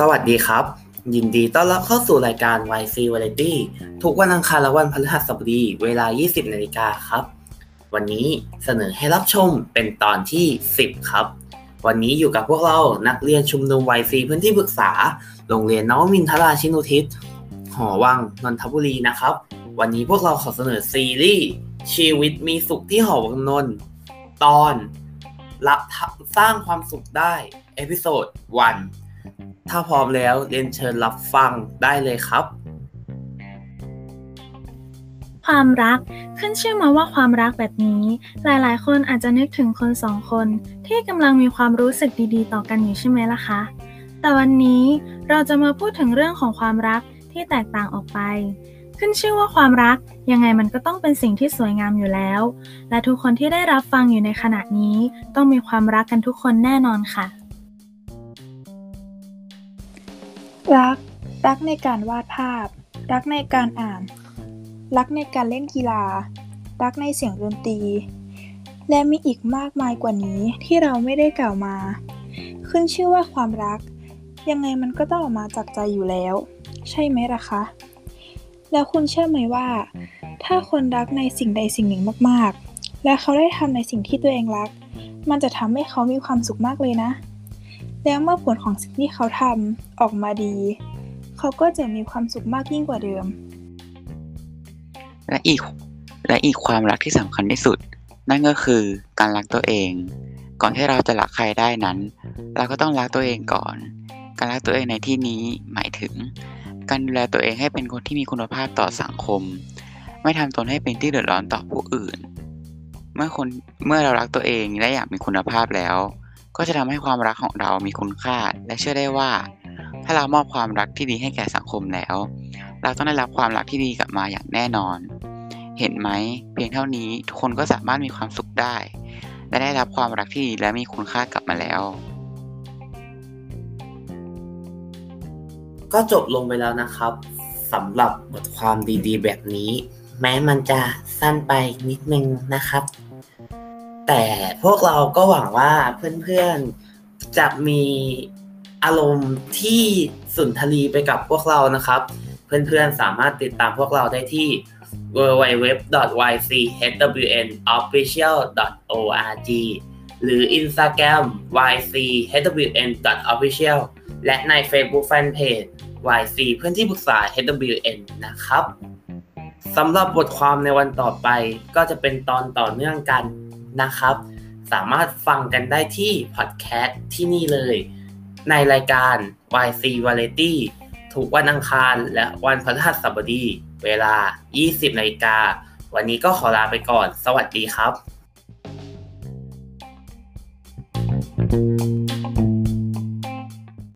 สวัสดีครับ ยินดีต้อนรับเข้าสู่รายการ YC Variety ทุกวันอังคารและวันพฤหัสบดีเวลา 20นาฬิกาครับ วันนี้เสนอให้รับชมเป็นตอนที่ 10 ครับ วันนี้อยู่กับพวกเรานักเรียนชุมนุม YC พื้นที่ปรึกษา โรงเรียนนวมินทราชินุทิศหอวังนนทบุรีนะครับ วันนี้พวกเราขอเสนอซีรีส์ชีวิตมีสุขที่หอวังนนท์ตอนรับสร้างความสุขได้เอพิโซด1 ถ้าพร้อมแล้วเรียนเชิญรับฟังได้เลยครับ ความรักขึ้นชื่อมาว่าความรักแบบนี้ หลายๆ คนอาจจะนึกถึงคนสองคน ที่กำลังมีความรู้สึกดีๆ ต่อกันอยู่ใช่ไหมล่ะคะ แต่วันนี้เราจะมาพูดถึงเรื่องของความรักที่แตกต่างออกไป ขึ้นชื่อว่าความรักยังไงมันก็ต้องเป็นสิ่งที่สวยงามอยู่แล้ว และทุกคนที่ได้รับฟังอยู่ในขณะนี้ ต้องมีความรักกันทุกคนแน่นอนค่ะ รัก รักในการวาดภาพ รักในการอ่าน รักในการเล่นกีฬา รักในเสียงดนตรี และมีอีกมากมายกว่านี้ที่เราไม่ได้กล่าวมา ขึ้นชื่อว่าความรัก ยังไงมันก็ต้องออกมาจากใจอยู่แล้ว ใช่ไหมล่ะคะ แล้วคุณเชื่อไหมว่า ถ้าคนรักในสิ่งใดสิ่งหนึ่งมากๆ และเขาได้ทำในสิ่งที่ตัวเองรัก มันจะทำให้เขามีความสุขมากเลยนะ แล้วเมื่อผลของสิ่งที่เขาทำออกมาดี เขาก็จะมีความสุขมากยิ่งกว่าเดิม และอีกและอีกความรักที่สำคัญที่สุด นั่นก็คือการรักตัวเอง ก่อนที่เราจะรักใครได้นั้น เราก็ต้องรักตัวเองก่อน การรักตัวเองในที่นี้หมายถึง การดูแลตัวเองให้เป็นคนที่มีคุณภาพต่อสังคม ไม่ทำตนให้เป็นที่เดือดร้อนต่อผู้อื่น เมื่อคนเมื่อเรารักตัวเองและอยากมีคุณภาพแล้ว ก็จะทำให้ความรักของเรามีคุณค่า และเชื่อได้ว่า ถ้าเรามอบความรักที่ดีให้แก่สังคมแล้ว เราต้องได้รับความรักที่ดีกลับมาอย่างแน่นอน เห็นไหมเพียงเท่านี้ทุกคนก็สามารถมีความสุขได้ และได้รับความรักที่ดีและมีคุณค่ากลับมาแล้ว ก็จบลงไปแล้วนะครับสำหรับบทความดีๆ แบบนี้ แม้มันจะสั้นไปนิดนึงนะครับ แต่พวกเราก็หวังว่าเพื่อนๆจะมีอารมณ์ที่สุนทรีไปกับพวกเรานะครับ เพื่อนๆสามารถติดตามพวกเราได้ที่ www.ychwnofficial.org หรือ Instagram ychwn.official และใน Facebook Fanpage YC เพื่อนที่ปรึกษา HWN นะครับสำหรับบทความในวันต่อไปก็จะเป็นตอนต่อเนื่องกัน นะครับ สามารถฟังกันได้ที่พอดแคสต์ที่นี่เลย ในรายการ YC Variety ทุกวันอังคารและวันพฤหัสบดี เวลา 20นาฬิกา วันนี้ก็ขอลาไปก่อน สวัสดีครับ thank you